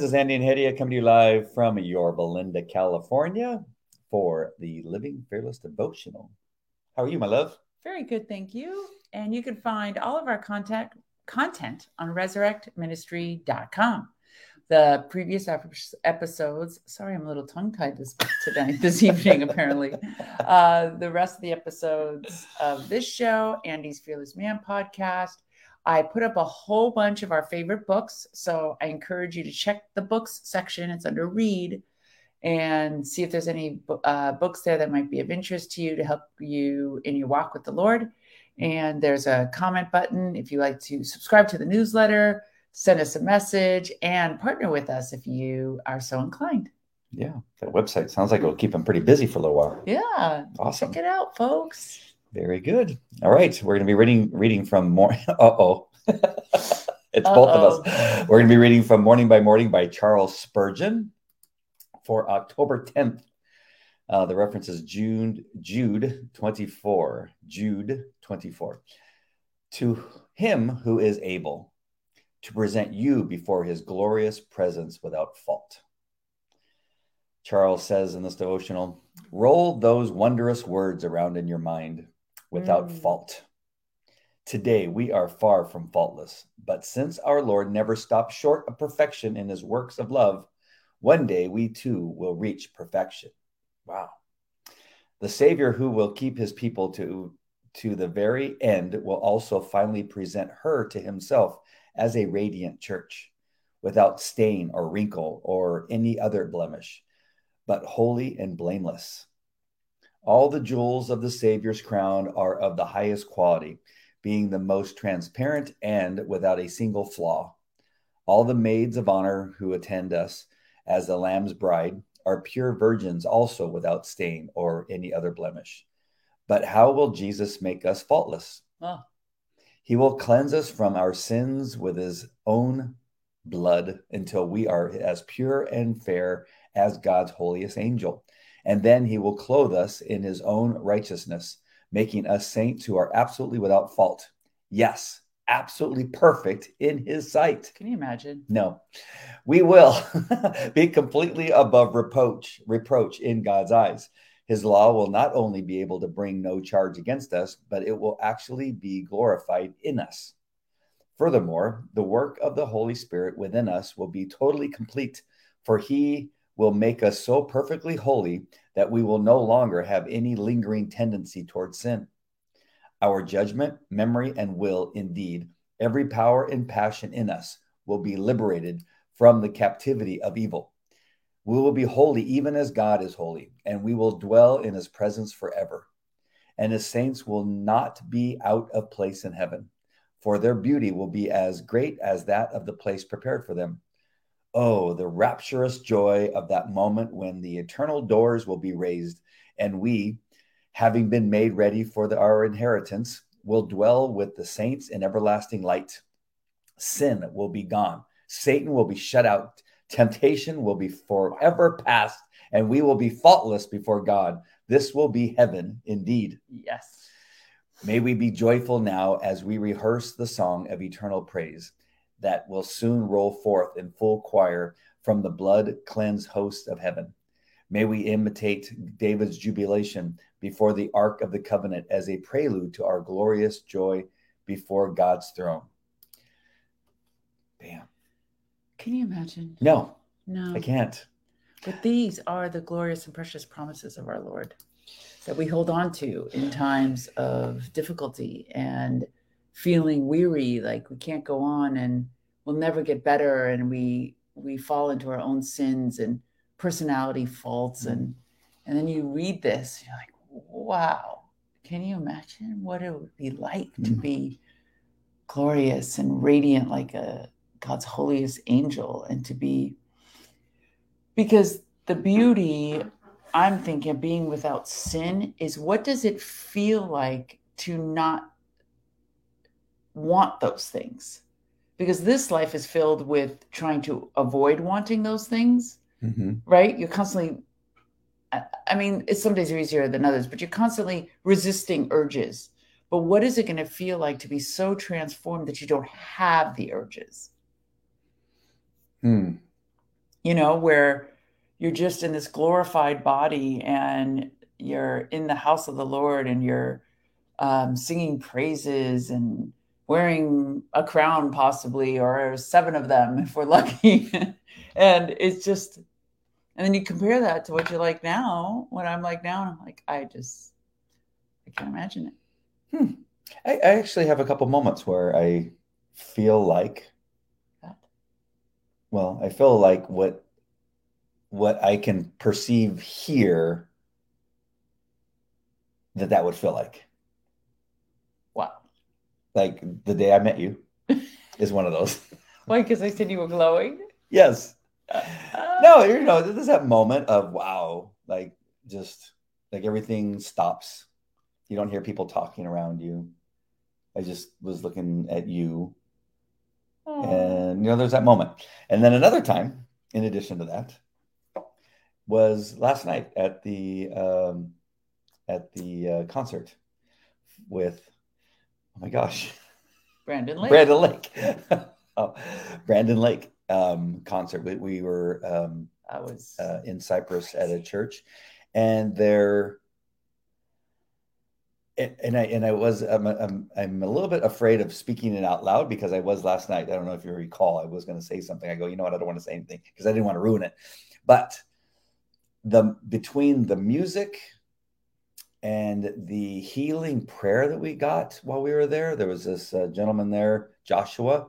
Friends. It's Andy and Hedia coming to you live from Yorba Linda, California for the Living Fearless Devotional. How are you, my love? Very good, thank you. And you can find all of our contact content on resurrectministry.com. The previous episodes, sorry, I'm a little tongue tied this tonight, this evening, apparently. Uh, the rest of the episodes of this show, Andy's Fearless Man podcast, I put up a whole bunch of our favorite books. So I encourage you to check the books section. It's under read and see if there's any uh, books there that might be of interest to you to help you in your walk with the Lord. And there's a comment button if you like to subscribe to the newsletter, send us a message, and partner with us if you are so inclined. Yeah, that website sounds like it'll keep them pretty busy for a little while. Yeah, awesome. Check it out, folks. Very good. All right, we're going to be reading reading from more. Uh oh, it's Uh-oh. both of us. We're going to be reading from Morning by Morning by Charles Spurgeon for October tenth. Uh, the reference is Jude Jude twenty four. Jude twenty four. To him who is able to present you before his glorious presence without fault. Charles says in this devotional, roll those wondrous words around in your mind without mm. fault. Today, we are far from faultless, but since our Lord never stopped short of perfection in his works of love, one day we too will reach perfection. Wow. The Savior who will keep his people to, to the very end will also finally present her to himself as a radiant church, without stain or wrinkle or any other blemish, but holy and blameless. All the jewels of the Savior's crown are of the highest quality, being the most transparent and without a single flaw. All the maids of honor who attend us as the Lamb's bride are pure virgins, also without stain or any other blemish. But how will Jesus make us faultless? Oh. He will cleanse us from our sins with his own blood until we are as pure and fair as God's holiest angel and then he will clothe us in his own righteousness, making us saints who are absolutely without fault. Yes, absolutely perfect in his sight. Can you imagine? No. We will be completely above reproach, reproach in God's eyes. His law will not only be able to bring no charge against us, but it will actually be glorified in us. Furthermore, the work of the Holy Spirit within us will be totally complete, for he will make us so perfectly holy that we will no longer have any lingering tendency towards sin. Our judgment, memory, and will, indeed, every power and passion in us, will be liberated from the captivity of evil. We will be holy even as God is holy, and we will dwell in his presence forever. And his saints will not be out of place in heaven, for their beauty will be as great as that of the place prepared for them. Oh, the rapturous joy of that moment when the eternal doors will be raised and we, having been made ready for the, our inheritance, will dwell with the saints in everlasting light. Sin will be gone, Satan will be shut out, temptation will be forever past, and we will be faultless before God. This will be heaven indeed. Yes. May we be joyful now as we rehearse the song of eternal praise that will soon roll forth in full choir from the blood cleansed host of heaven. May we imitate David's jubilation before the Ark of the Covenant as a prelude to our glorious joy before God's throne. Bam. Can you imagine? No. No. I can't. But these are the glorious and precious promises of our Lord that we hold on to in times of difficulty and feeling weary, like we can't go on and we'll never get better, and we we fall into our own sins and personality faults, mm-hmm. and and then you read this, you're like, wow, can you imagine what it would be like mm-hmm. to be glorious and radiant like a God's holiest angel, and to be because the beauty I'm thinking of being without sin is what does it feel like to not want those things. Because this life is filled with trying to avoid wanting those things mm-hmm. right? You're constantly i mean it's some days are easier than others but you're constantly resisting urges. But what is it going to feel like to be so transformed that you don't have the urges? Hmm. You know, where you're just in this glorified body and you're in the house of the Lord and you're um, singing praises and wearing a crown, possibly, or seven of them if we're lucky. and it's just, and then you compare that to what you're like now, what I'm like now, and I'm like, I just, I can't imagine it. Hmm. I, I actually have a couple moments where I feel like, That. well, I feel like what what I can perceive here that that would feel like. Like the day I met you is one of those. Why? Because I said you were glowing? yes. Uh, No, you know, there's that moment of wow, like just like everything stops. You don't hear people talking around you. I just was looking at you Oh. and you know there's that moment and then another time in addition to that was last night at the um at the uh, concert with my gosh Brandon Lake. brandon lake oh, brandon lake um concert we, we were um I was uh, in cypress at a church and there and and I and I was I'm, I'm I'm a little bit afraid of speaking it out loud because I was last night. I don't know if you recall. I was going to say something. I go, you know what? I don't want to say anything because I didn't want to ruin it. But the between the music and the healing prayer that we got while we were there, there was this uh, gentleman there, Joshua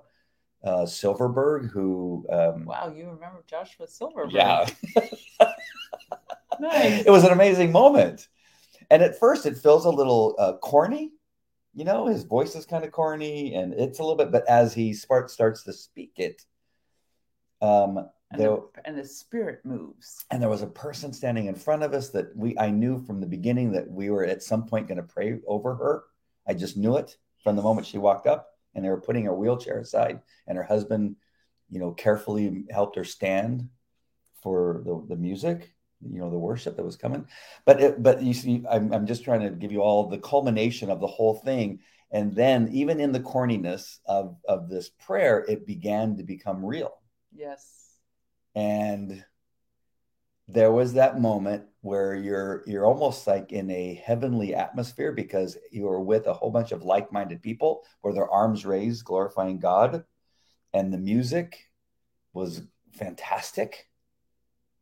uh, Silverberg, who um, wow, you remember Joshua Silverberg? yeah, Nice. it was an amazing moment. And at first, it feels a little uh, corny. You know, his voice is kind of corny, and it's a little bit. But as he start, starts to speak it, um, and, there the, and the spirit moves. and there was a person standing in front of us that we I knew from the beginning that we were at some point going to pray over her. I just knew it from the moment she walked up, and they were putting her wheelchair aside, and her husband, you know, carefully helped her stand for the, the music, you know, the worship that was coming. But it, but you see, I'm I'm just trying to give you all the culmination of the whole thing, and then even in the corniness of of this prayer, it began to become real. Yes. And there was that moment where you're you're almost like in a heavenly atmosphere because you are with a whole bunch of like-minded people where their arms raised glorifying god. And the music was fantastic.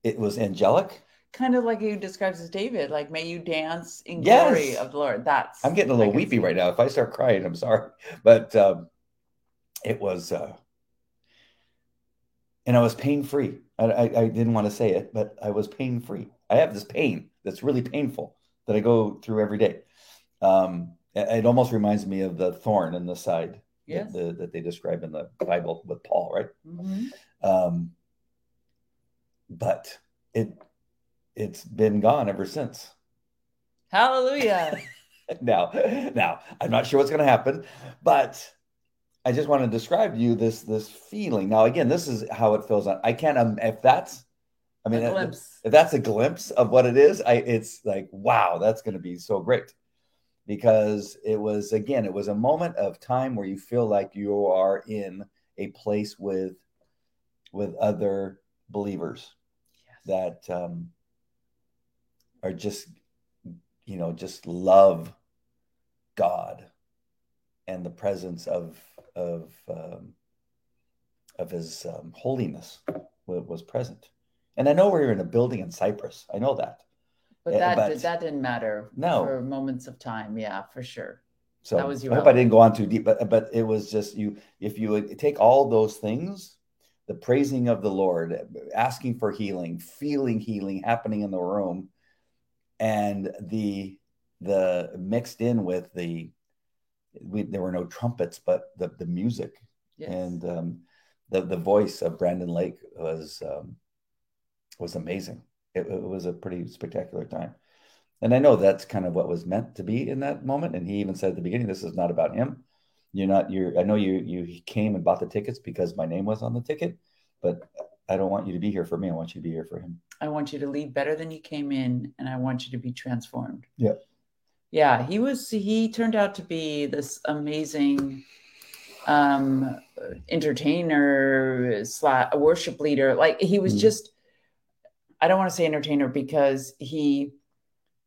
It was angelic. Kind of like you describes as David, like may you dance in Yes. glory of the Lord. That's i'm getting a little weepy right now. If i start crying i'm sorry. But um it was uh and i was pain free I, I i didn't want to say it but i was pain free i have this pain that's really painful that i go through every day um it, almost reminds me of the thorn in the side Yes. that, the, that they describe in the bible with paul right Mhm. um but it it's been gone ever since Hallelujah. now now i'm not sure what's going to happen but i just want to describe to you this this feeling. Now again this is how it feels. I can't um, if that's i mean if- if that's a glimpse of what it is i it's like wow that's going to be so great. Because it was again it was a moment of time where you feel like you are in a place with with other believers Yes. that um, are just you know just love God and the presence of of um, of His um, holiness wa- was present. And I know we're in a building in Cypress. I know that. But Yeah, that but- did, that didn't matter No. for moments of time. Yeah, for sure. So That was your I hope I didn't go on too deep, but but it was just you. If you would take all those things, the praising of the Lord, asking for healing, feeling healing happening in the room, and the the mixed in with the we, there were no trumpets, but the the music Yes. and um, the the voice of Brandon Lake was um, was amazing. It, it was a pretty spectacular time, and I know that's kind of what was meant to be in that moment. And he even said at the beginning, "This is not about him. You're not. You're. I know you. You came and bought the tickets because my name was on the ticket, but I don't want you to be here for me. I want you to be here for him." I want you to leave better than you came in, and I want you to be transformed. Yeah. Yeah, he was. He turned out to be this amazing um, entertainer, slash, worship leader. Like he was Mhm. just, I don't want to say entertainer because he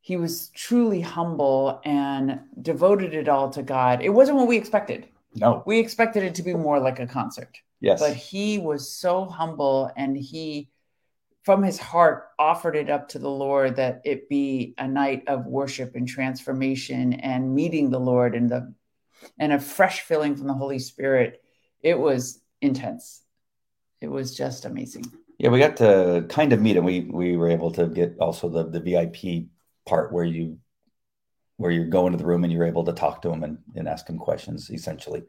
he was truly humble and devoted it all to God. It wasn't what we expected. No. We expected it to be more like a concert Yes. but he was so humble and he from his heart offered it up to the lord that it be a night of worship and transformation and meeting the lord and the and a fresh filling from the holy spirit it was intense it was just amazing Yeah, we got to kind of meet him. We we were able to get also the the VIP part where you where you go into the room and you're able to talk to him and, and ask him questions essentially.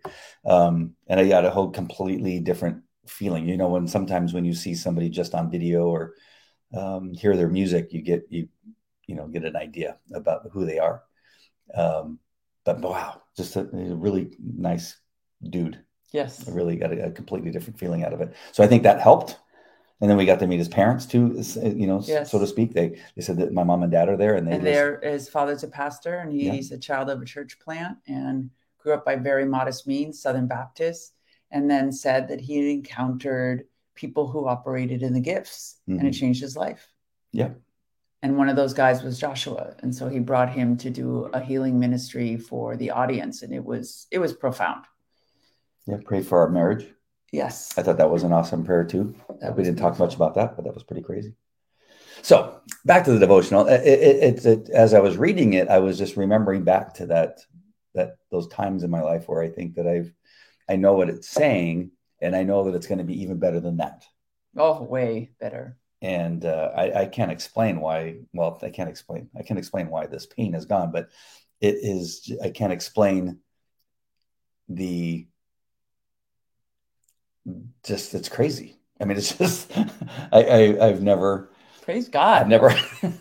Um, and I got a whole completely different feeling. You know, when sometimes when you see somebody just on video or um, hear their music, you get you you know get an idea about who they are. Um, but wow, just a, a really nice dude. yes I really got a, a completely different feeling out of it. So I think that helped. And then we got to meet his parents too, you know, Yes. so to speak. They they said that my mom and dad are there, and they and there his father's a pastor and Yeah. he's a child of a church plant and grew up by very modest means southern baptist and then said that he had encountered people who operated in the gifts and it Mhm. changed his life Yeah. and one of those guys was joshua and so he brought him to do a healing ministry for the audience and it was it was profound yeah, pray for our marriage. yes I thought that was an awesome prayer too. that we didn't talk much about that, but that was pretty crazy. So back to the devotional. It, it, it- as I was reading it, I was just remembering back to that that those times in my life where I think that I've I know what it's saying, and I know that it's going to be even better than that. oh way better and uh, I, I can't explain why. Well, I can't explain. I can't explain why this pain is gone, but it is. I can't explain the. Just it's crazy. I mean, it's just. I, I I've never. praise god I've never.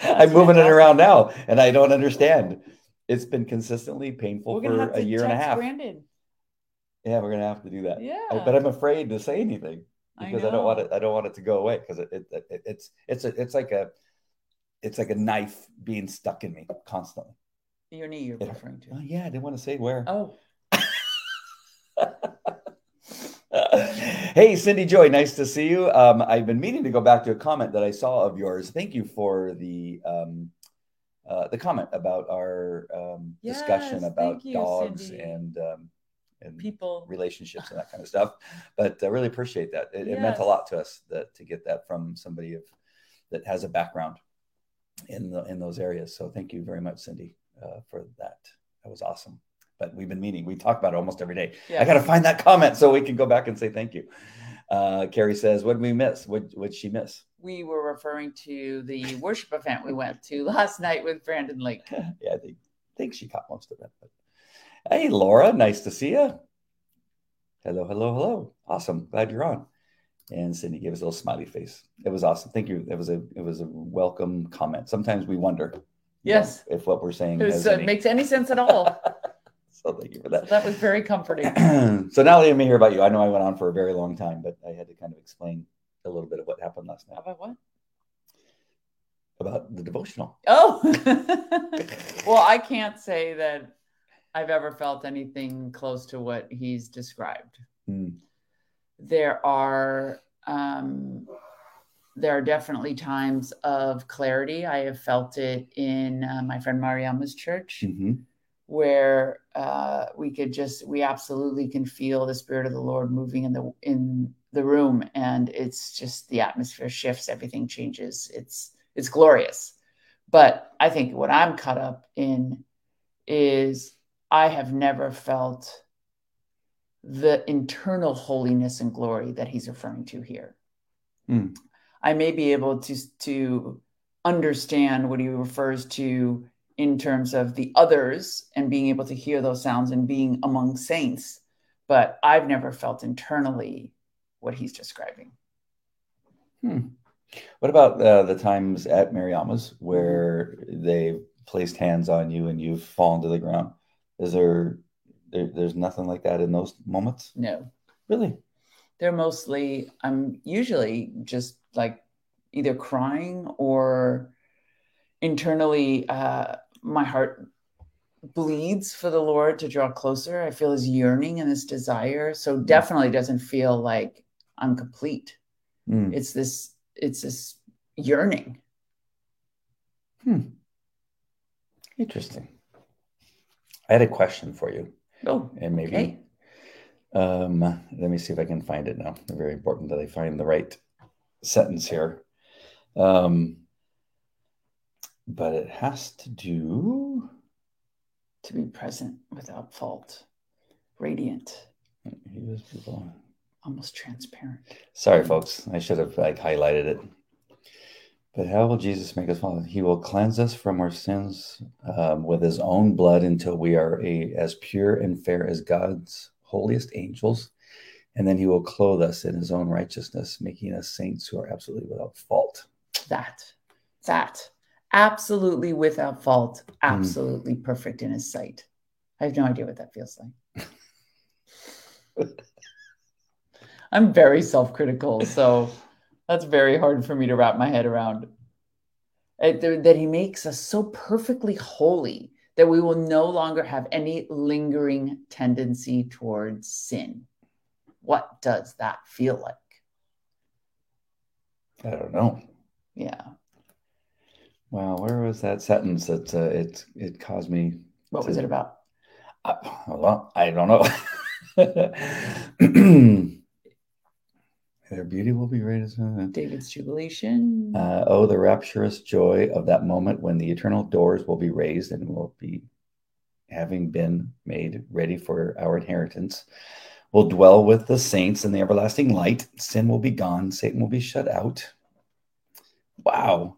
I'm moving it around now, and I don't understand. It's been consistently painful for a year and a half. brandon Yeah, we're gonna have to do that. yeah I- but I'm afraid to say anything because I, don't want it. I don't want it to go away because it, it, it, it's it's a, it's like a it's like a knife being stuck in me constantly. your knee you're It- referring to Oh, yeah, I didn't want to say where. oh hey, Cindy Joy, nice to see you. Um, I've been meaning to go back to a comment that I saw of yours. Thank you for the um, uh, the comment about our um, discussion about you, dogs Cindy. and um, and people relationships and that kind of stuff. But I really appreciate that. It, it meant a lot to us that to get that from somebody of that has a background in the in those areas. So thank you very much, Cindy, uh, for that. That was awesome. But we've been meeting. We talk about it almost every day. I got to find that comment so we can go back and say thank you. Uh, Carrie says, "What did we miss? What would she miss?" We were referring to the worship event we went to last night with Brandon Lake. yeah, I think think she caught most of it. But hey, Laura, nice to see you. Hello, hello, hello. Awesome. Glad you're on. And Cindy gave us a little smiley face. It was awesome. Thank you. It was a it was a welcome comment. Sometimes we wonder, you know, Yes. if what we're saying It was, uh, any- makes any sense at all. so thank you for So that. that was very comforting. so now let me hear about you. I know I went on for a very long time, but I had to kind of explain a little bit of what happened last night About what? about the devotional. Oh, well, I can't say that I've ever felt anything close to what he's described. Hmm. There are um, there are definitely times of clarity. I have felt it in uh, my friend Mariama's church. Mhm. where uh, we could just we absolutely can feel the spirit of the lord moving in the in the room and it's just the atmosphere shifts everything changes it's it's glorious but i think what i'm caught up in is i have never felt the internal holiness and glory that he's referring to here Mm. i may be able to to understand what he refers to in terms of the others and being able to hear those sounds and being among saints. But I've never felt internally what he's describing. Hmm. What about uh, the times at Mariama's where they placed hands on you and you've fallen to the ground? Is there, there there's nothing like that in those moments? No, Really? they're mostly, I'm usually just like either crying or internally, uh, my heart bleeds for the Lord to draw closer. I feel his yearning and his desire. So definitely doesn't feel like I'm complete. Mm. It's this, it's this yearning. Hmm. Interesting. I had a question for you, Oh, and maybe okay. um, let me see if I can find it now. Very important that I find the right sentence here. Um, but it has to do. To be present without fault, radiant, He was people. Almost transparent. Sorry, folks. I should have like highlighted it. But how will Jesus make us follow? He will cleanse us from our sins um, with his own blood until we are a, as pure and fair as God's holiest angels. And then he will clothe us in his own righteousness, making us saints who are absolutely without fault. That, that, absolutely without fault, absolutely perfect in his sight. I have no idea what that feels like. I'm very self critical. So that's very hard for me to wrap my head around. Uh, That he makes us so perfectly holy that we will no longer have any lingering tendency towards sin. What does that feel like? I don't know. Yeah. Wow, where was that sentence that uh, it it caused me? What was it about? Uh, well, I don't know. Their beauty will be great as uh, David's jubilation. Uh, oh, the rapturous joy of that moment when the eternal doors will be raised and will be, having been made ready for our inheritance, will dwell with the saints in the everlasting light. Sin will be gone. Satan will be shut out. Wow.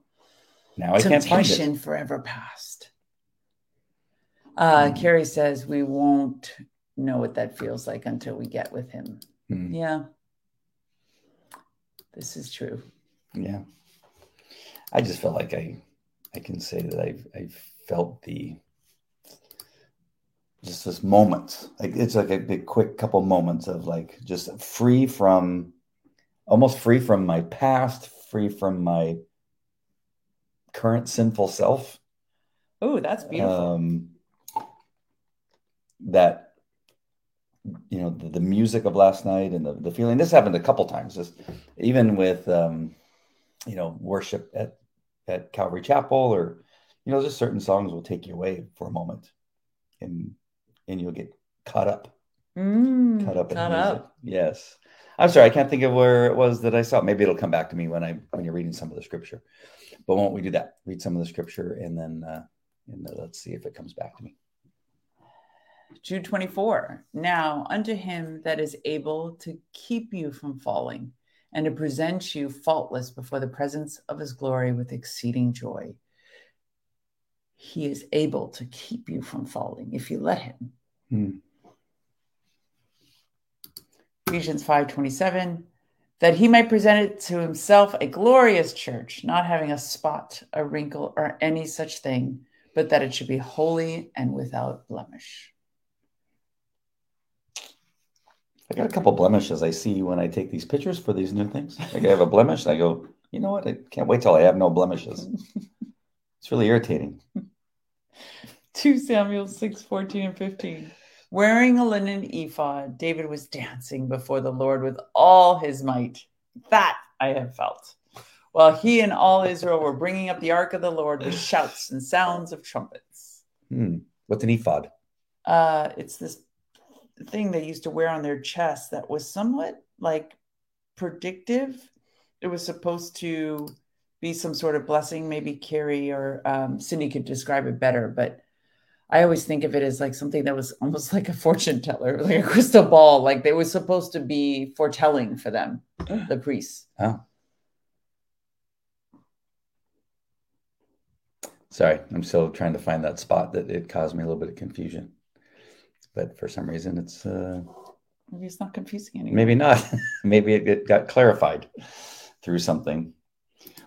Now I can't find it. Temptation forever past. Uh, Hmm. Carrie says we won't know what that feels like until we get with him. Hmm, Yeah. This is true. yeah. I just felt like I, I can say that I've, I've felt the, just this moment. Like it's like a, a quick couple moments of like just free from, almost free from my past, free from my current sinful self. Oh, that's beautiful. Um, that you know the, the music of last night and the, the feeling this happened a couple times just even with um you know worship at at calvary chapel or you know just certain songs will take you away for a moment and and you'll get caught up. Mm, caught up caught up. yes. I'm sorry i can't think of where it was that i saw. Maybe it'll come back to me when i when you're reading some of the scripture. But won't we do that? Read some of the scripture and then uh and then let's see if it comes back to me Jude 24. Now, unto him that is able to keep you from falling and to present you faultless before the presence of his glory with exceeding joy. He is able to keep you from falling if you let him. Hmm. Ephesians 5:27 that he might present it to himself a glorious church not having a spot a wrinkle or any such thing but that it should be holy and without blemish. I got a couple blemishes I see when I take these pictures for these new things. Like I have a blemish, and I go, you know what? I can't wait till I have no blemishes. It's really irritating. 2 Samuel 6 14 and 15. Wearing a linen ephod, David was dancing before the Lord with all his might. That I have felt. While he and all Israel were bringing up the ark of the Lord with shouts and sounds of trumpets. Hmm. What's an ephod? Uh, it's this thing they used to wear on their chest that was somewhat like predictive. It was supposed to be some sort of blessing. Maybe Carrie or um, Cindy could describe it better, but I always think of it as like something that was almost like a fortune teller, like a crystal ball. Like they were supposed to be foretelling for them, the priests. Oh. Sorry, I'm still trying to find that spot that it caused me a little bit of confusion. But for some reason, it's uh, Maybe it's not confusing anymore. maybe not. maybe it, it got clarified through something.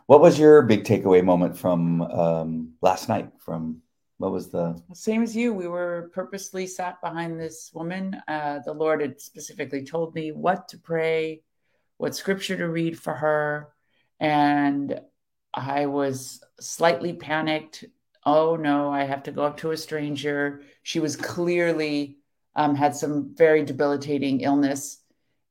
What was your big takeaway moment from um, last night? From what was the? Same as you. We were purposely sat behind this woman. Uh, the Lord had specifically told me what to pray, what scripture to read for her. And I was slightly panicked oh no, I have to go up to a stranger. She was clearly um, had some very debilitating illness.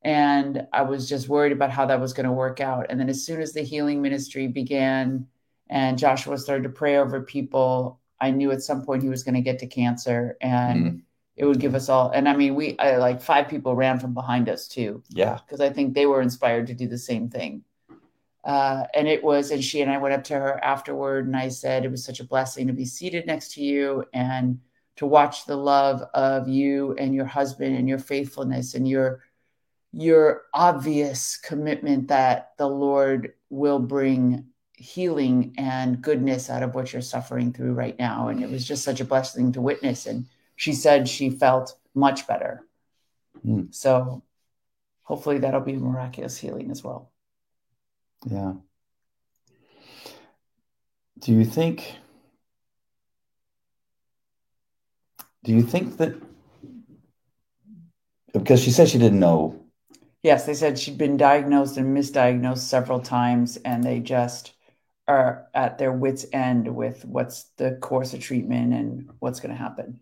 And I was just worried about how that was going to work out. And then as soon as the healing ministry began and Joshua started to pray over people, I knew at some point he was going to get to cancer and mm. it would give us all. And I mean, we I, like five people ran from behind us too. Yeah. Because I think they were inspired to do the same thing. Uh, and it was, and she and I went up to her afterward, and I said, It was such a blessing to be seated next to you and to watch the love of you and your husband and your faithfulness and your your obvious commitment that the Lord will bring healing and goodness out of what you're suffering through right now. And it was just such a blessing to witness. And she said she felt much better. Mm. So hopefully that'll be miraculous healing as well. Yeah. Do you think do you think that because she said she didn't know yes they said she'd been diagnosed and misdiagnosed several times and they just are at their wits end with what's the course of treatment and what's going to happen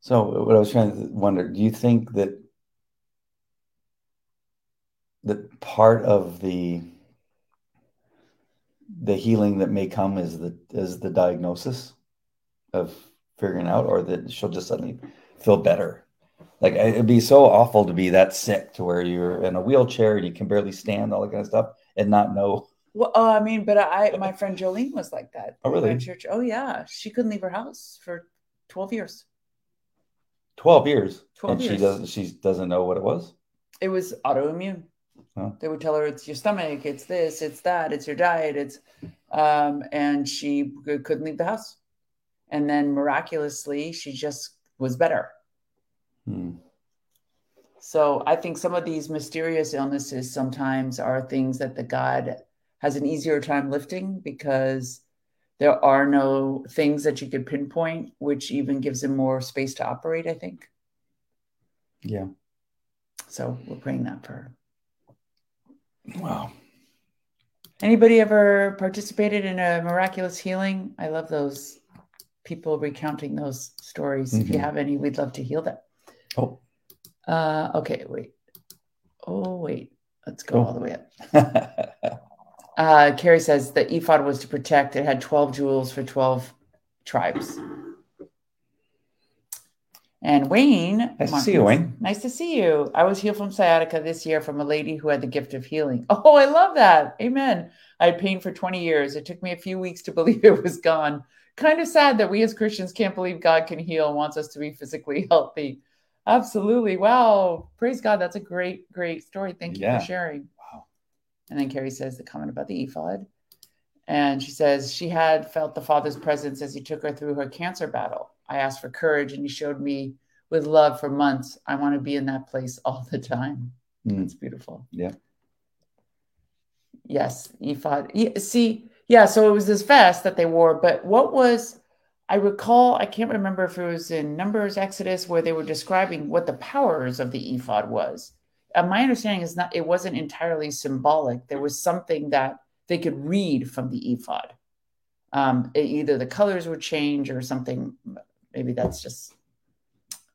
so what i was trying to wonder do you think that that part of the the healing that may come is the is the diagnosis of figuring out, or that she'll just suddenly feel better. Like it'd be so awful to be that sick to where you're in a wheelchair and you can barely stand, all that kind of stuff, and not know. Well, uh, I mean, but I, my friend Jolene was like that. Oh, really? Church. Oh, yeah. She couldn't leave her house for twelve years. Twelve years. Twelve and years. she doesn't. She doesn't know what it was. It was autoimmune. Huh? They would tell her it's your stomach, it's this, it's that, it's your diet, it's, um, and she couldn't leave the house. And then miraculously she just was better. Hmm. so i think some of these mysterious illnesses sometimes are things that the god has an easier time lifting because there are no things that you could pinpoint which even gives him more space to operate i think. Yeah. So we're praying that for her wow anybody ever participated in a miraculous healing i love those people recounting those stories. Mm-hmm. If you mm-hmm. have any, we'd love to hear them. Oh. Uh, okay, wait. Oh, wait. Let's go oh. all the way up. uh, Carrie says the ephod was to protect. It had 12 jewels for 12 tribes. And Wayne. Nice to see you, Wayne. Nice to see you. I was healed from sciatica this year from a lady who had the gift of healing. Oh, I love that. Amen. I had pain for 20 years. It took me a few weeks to believe it was gone kind of sad that we as Christians can't believe God can heal and wants us to be physically healthy. Absolutely. Wow. Praise God. That's a great, great story. Thank you yeah. for sharing. Wow. And then Carrie says the comment about the ephod. And she says she had felt the Father's presence as he took her through her cancer battle. I asked for courage and he showed me with love for months. I want to be in that place all the time. Mm. That's beautiful. Yeah. Yes. Ephod. See, yeah, so it was this vest that they wore, but what was I recall, I can't remember if it was in Numbers, Exodus, where they were describing what the powers of the ephod was. Uh, my understanding is not it wasn't entirely symbolic. There was something that they could read from the ephod. Um, it, either the colors would change or something. Maybe that's just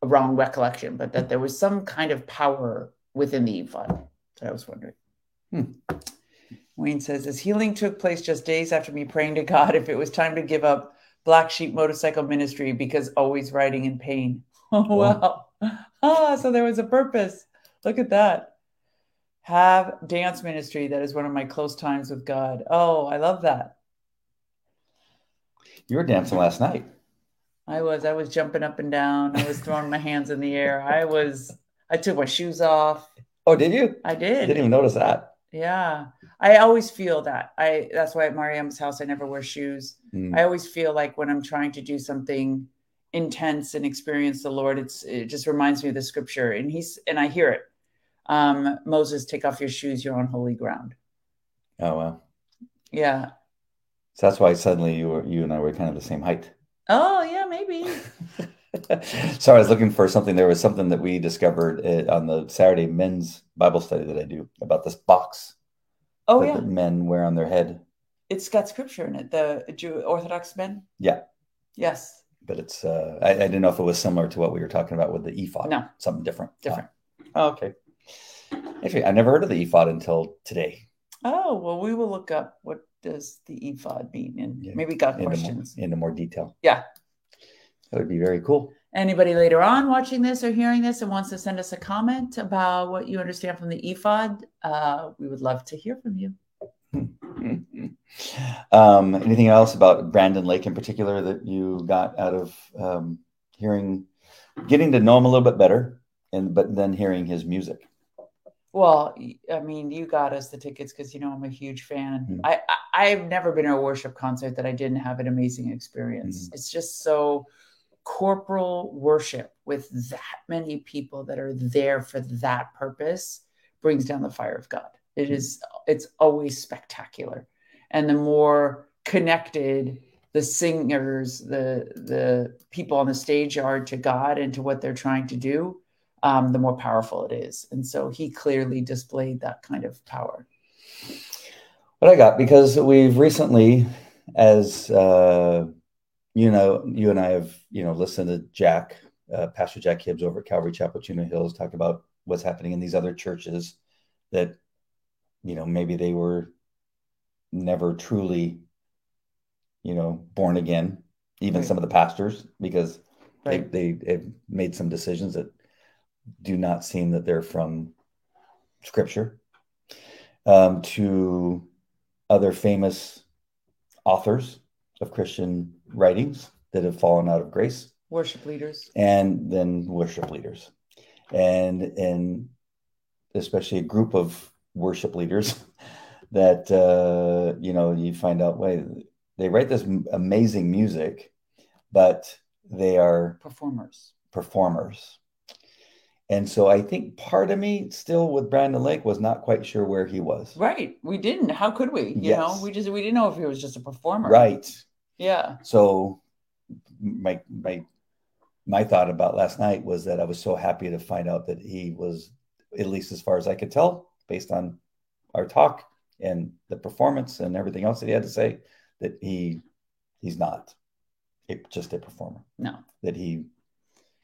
a wrong recollection, but that there was some kind of power within the ephod. So I was wondering. Hmm. Wayne says, as healing took place just days after me praying to God if it was time to give up Black Sheep Motorcycle Ministry because always riding in pain. Oh, wow. Ah, so there was a purpose. Look at that. Have dance ministry. That is one of my close times with God. Oh, I love that. You were dancing last night. I was. I was jumping up and down. I was throwing my hands in the air. I was. I took my shoes off. Oh, did you? I did. I didn't even notice that. Yeah. I always feel that. I that's why at Mariam's house I never wear shoes. Mm. I always feel like when I'm trying to do something intense and experience the Lord, it's it just reminds me of the scripture. And he's and I hear it. Um, Moses, take off your shoes, you're on holy ground. Oh wow. Yeah. So that's why suddenly you were you and I were kind of the same height. Oh yeah, maybe. Sorry, I was looking for something. There was something that we discovered uh, on the Saturday men's Bible study that I do about this box Oh yeah, men wear on their head. It's got scripture in it. The Jew Orthodox men. Yeah. Yes. But it's uh, I, I, didn't know if it was similar to what we were talking about with the ephod. No, something different. Different. Oh, okay. Actually, I never heard of the ephod until today. Oh well, we will look up what does the ephod mean, and yeah. maybe got into questions more, into more detail. Yeah, that would be very cool. Anybody later on watching this or hearing this and wants to send us a comment about what you understand from the ephod, uh, we would love to hear from you. um, anything else about Brandon Lake in particular that you got out of um, hearing, getting to know him a little bit better, and but then hearing his music? Well, I mean, you got us the tickets because you know I'm a huge fan. Mm-hmm. I, I have never been to a worship concert that I didn't have an amazing experience. Mm-hmm. It's just so corporal worship with that many people that are there for that purpose brings down the fire of God. It mm-hmm. is it's always spectacular. And the more connected the singers, the the people on the stage are to God and to what they're trying to do, um, the more powerful it is. And so he clearly displayed that kind of power. What I got because we've recently, as uh, you know, you and I have you know listened to Jack, uh, Pastor Jack Hibbs over at Calvary Chapel, Chino Hills, talk about what's happening in these other churches that you know maybe they were never truly you know born again even right. some of the pastors because right. they they made some decisions that do not seem that they're from scripture um, to other famous authors of christian writings that have fallen out of grace worship leaders and then worship leaders and and especially a group of worship leaders that uh, you know you find out wait they write this amazing music, but they are performers. Performers. And so I think part of me still with Brandon Lake was not quite sure where he was. Right. We didn't. How could we? You yes. know, we just we didn't know if he was just a performer. Right. Yeah. So my my my thought about last night was that I was so happy to find out that he was, at least as far as I could tell, based on our talk and the performance and everything else that he had to say, that he he's not a, just a performer. No, that he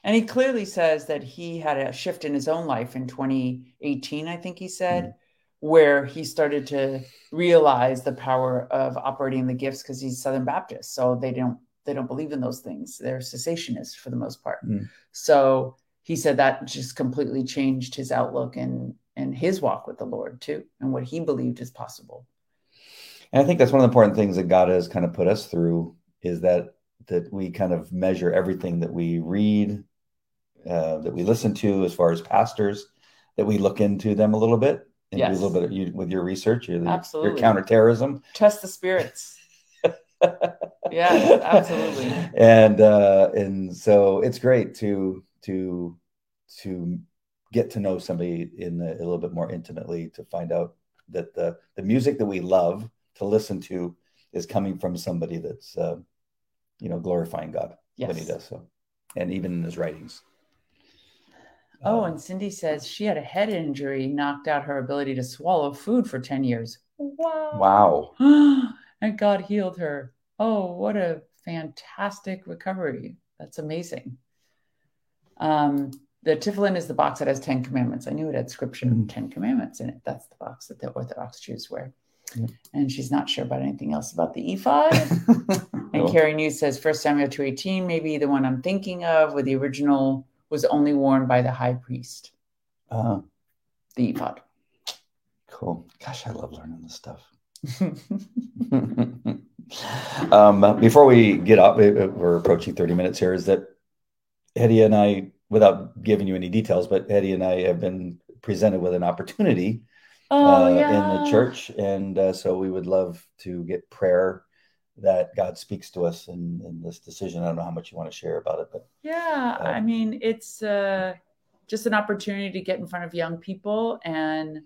and he clearly says that he had a shift in his own life in 2018. I think he said. Mm-hmm. Where he started to realize the power of operating the gifts because he's Southern Baptist, so they don't they don't believe in those things. They're cessationists for the most part. Mm. So he said that just completely changed his outlook and and his walk with the Lord too, and what he believed is possible. And I think that's one of the important things that God has kind of put us through is that that we kind of measure everything that we read, uh, that we listen to, as far as pastors, that we look into them a little bit and yes. do a little bit of, you, with your research, your, absolutely. your counterterrorism. Trust the spirits. yeah, absolutely. And uh, and so it's great to to to get to know somebody in a, a little bit more intimately to find out that the the music that we love to listen to is coming from somebody that's uh, you know glorifying God yes. when he does so, and even in his writings. Oh, um, and Cindy says she had a head injury, knocked out her ability to swallow food for 10 years. Wow. Wow. and God healed her. Oh, what a fantastic recovery. That's amazing. Um, the Tefillin is the box that has 10 commandments. I knew it had scripture mm-hmm. 10 commandments in it. That's the box that the Orthodox Jews wear. And she's not sure about anything else about the ephod. and Carrie News says First Samuel 2.18 maybe the one I'm thinking of, with the original was only worn by the high priest. Uh, the ephod. Cool. Gosh, I love learning this stuff. um, before we get up, we're approaching 30 minutes here. Is that Hetty and I, without giving you any details, but Hetty and I have been presented with an opportunity oh, uh, yeah. in the church. And uh, so we would love to get prayer that God speaks to us in, in this decision. I don't know how much you want to share about it, but yeah, um, I mean, it's uh, just an opportunity to get in front of young people and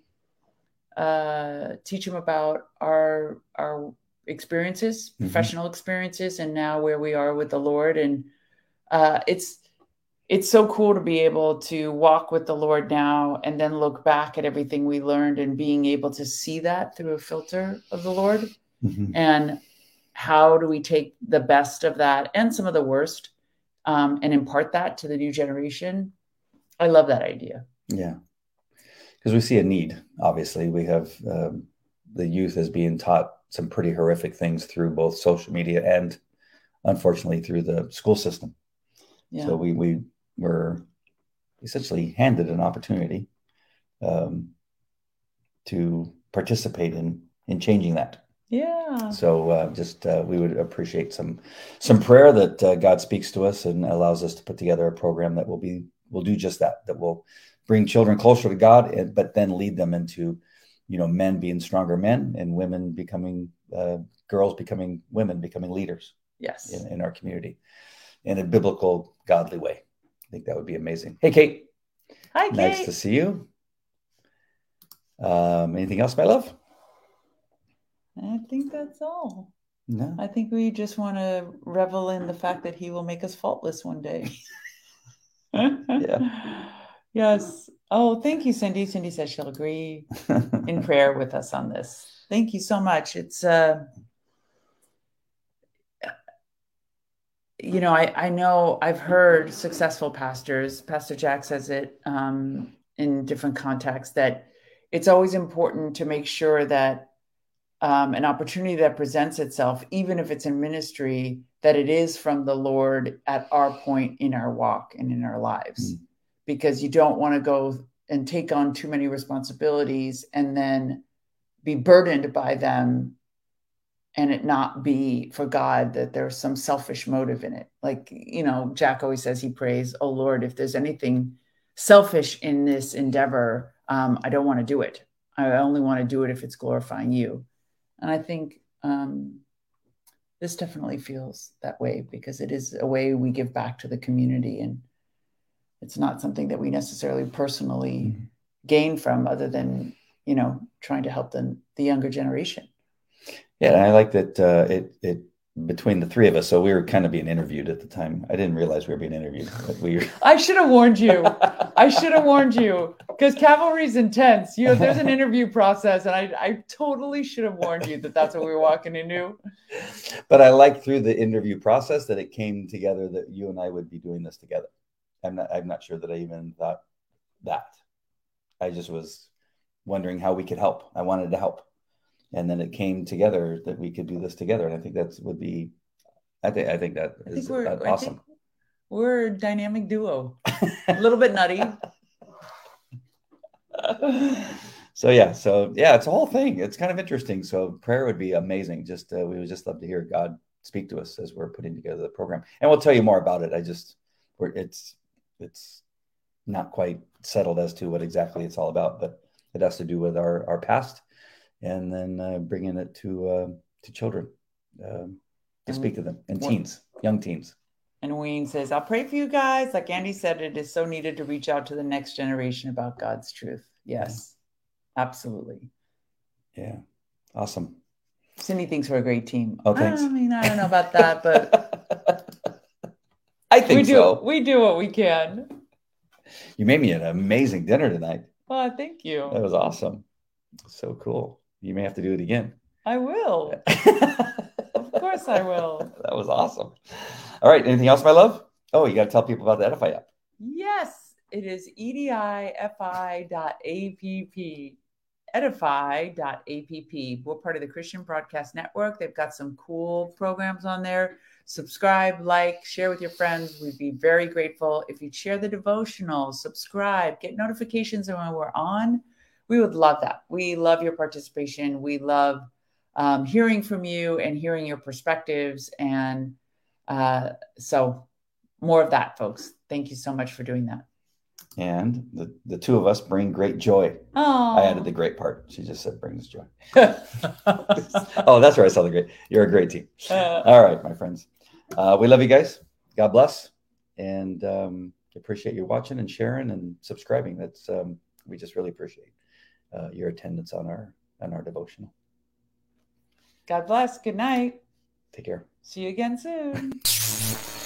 uh, teach them about our our experiences, mm-hmm. professional experiences, and now where we are with the Lord. And uh, it's it's so cool to be able to walk with the Lord now and then look back at everything we learned and being able to see that through a filter of the Lord mm-hmm. and how do we take the best of that and some of the worst um, and impart that to the new generation? I love that idea. Yeah, because we see a need. Obviously, we have um, the youth is being taught some pretty horrific things through both social media and, unfortunately, through the school system. Yeah. So we we were essentially handed an opportunity um, to participate in in changing that. Yeah. So uh, just uh, we would appreciate some some prayer that uh, God speaks to us and allows us to put together a program that will be will do just that. That will bring children closer to God, and, but then lead them into, you know, men being stronger men and women becoming uh, girls becoming women becoming leaders. Yes. In, in our community, in a biblical, godly way. I think that would be amazing. Hey, Kate. Hi, Kate. Nice to see you. Um, anything else, my love? I think that's all. No. I think we just want to revel in the fact that he will make us faultless one day. yeah. Yes. Oh, thank you, Cindy. Cindy says she'll agree in prayer with us on this. Thank you so much. It's uh you know, I, I know I've heard successful pastors, Pastor Jack says it um, in different contexts, that it's always important to make sure that um, an opportunity that presents itself, even if it's in ministry, that it is from the Lord at our point in our walk and in our lives, mm. because you don't want to go and take on too many responsibilities and then be burdened by them and it not be for God that there's some selfish motive in it. Like, you know, Jack always says he prays, Oh Lord, if there's anything selfish in this endeavor, um, I don't want to do it. I only want to do it if it's glorifying you. And I think um, this definitely feels that way because it is a way we give back to the community. And it's not something that we necessarily personally mm-hmm. gain from other than, you know, trying to help the, the younger generation. Yeah, and I like that uh, it it between the three of us. So we were kind of being interviewed at the time. I didn't realize we were being interviewed. But we were... I should have warned you. I should have warned you because Calvary's intense. You know, there's an interview process, and I, I totally should have warned you that that's what we were walking into. But I like through the interview process that it came together that you and I would be doing this together. I'm not. I'm not sure that I even thought that. I just was wondering how we could help. I wanted to help and then it came together that we could do this together. And I think that would be, I think, I think that I is think we're, awesome. Think we're a dynamic duo, a little bit nutty. so yeah, so yeah, it's a whole thing. It's kind of interesting. So prayer would be amazing. Just uh, we would just love to hear God speak to us as we're putting together the program, and we'll tell you more about it. I just, we're, it's, it's not quite settled as to what exactly it's all about, but it has to do with our our past and then uh, bringing it to uh, to children um, to speak to them and teens, young teens. And Wayne says, "I'll pray for you guys." Like Andy said, it is so needed to reach out to the next generation about God's truth. Yes, yeah. absolutely. Yeah, awesome. Cindy thinks we're a great team. Oh, thanks. I mean, I don't know about that, but I think we do. So. We do what we can. You made me an amazing dinner tonight. Well, thank you. That was awesome. So cool. You may have to do it again. I will. of course I will. That was awesome. All right. Anything else, my love? Oh, you got to tell people about the Edifi app. Yes, it is edifi.app. Edify.app. We're part of the Christian Broadcast Network. They've got some cool programs on there. Subscribe, like, share with your friends. We'd be very grateful if you'd share the devotional, subscribe, get notifications when we're on we would love that. We love your participation. We love um, hearing from you and hearing your perspectives. And uh, so, more of that, folks. Thank you so much for doing that. And the, the two of us bring great joy. Oh. I added the great part. She just said brings joy. oh, that's where I saw the great. You're a great team. Uh, All right, my friends. Uh, we love you guys. God bless. And um, appreciate you watching and sharing and subscribing. That's um, we just really appreciate uh, your attendance on our on our devotional. God bless. Good night. Take care. See you again soon.